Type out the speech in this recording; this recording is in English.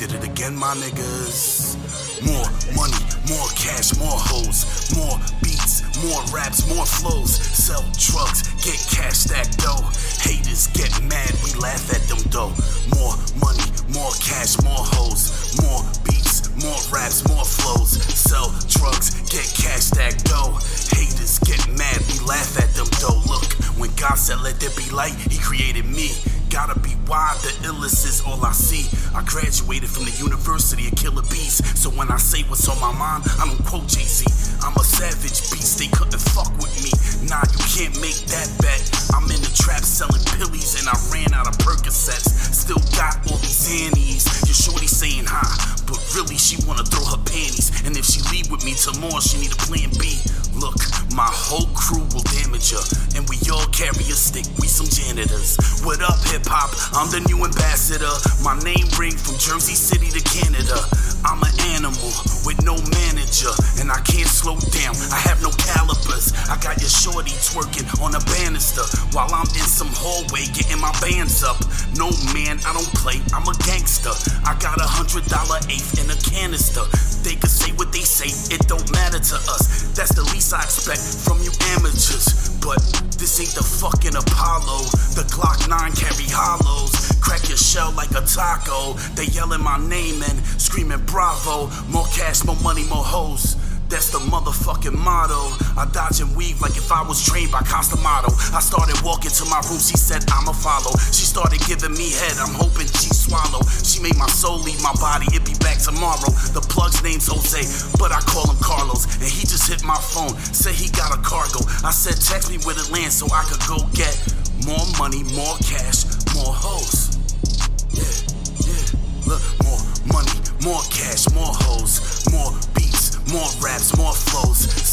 and my niggas. More money, more cash, more hoes, more beats, more raps, more flows. Sell drugs, get cash, stack dough. Haters get mad, we laugh at them though. More money, more cash, more hoes, more beats, more raps, more flows. Sell drugs, get cash, stack dough. Haters get mad, we laugh at them though. Look, when God said let there be light, He created me. Gotta be wide, the illest is all I see. I graduated from the University of Killer Bees, so when I say what's on my mind, I don't quote Jay Z. I'm a savage beast, they couldn't fuck with me. Nah, you can't make that bet. I'm in the trap selling pillies, and I ran out of Percocets. Still got all these annies. Your shorty saying hi, but really she wanna throw her panties. And if she leave with me tomorrow, she need a plan B. Look, my whole crew will and we all carry a stick. We some janitors. What up, hip hop? I'm the new ambassador. My name ring from Jersey City to Canada. I'm an animal with no manager, and I can't slow down. I have no calipers. I got your shorty twerking on a banister while I'm in some hallway getting my bands up. No man, I don't play. I'm a gangster. I got a hundred dollar eighth in a canister. They could say what they say, it don't matter to us. That's the least I expect from you amateurs. Ain't the fucking Apollo. The Glock 9 carry hollows. Crack your shell like a taco. They yelling my name and screaming bravo. More cash, more money, more hoes. That's the motherfucking motto. I dodge and weave like if I was trained by Cus D'Amato. I started walking to my room, she said I'ma follow. She started giving me head, I'm hoping she swallow. She made my soul leave my body, it be back tomorrow. The plug's name's Jose, but I call him Carlos. And he just hit my phone, said cargo. I said text me where it lands so I could go get more money, more cash, more hoes. Yeah, yeah. Look, more money, more cash, more hoes, more beats, more raps, more flows.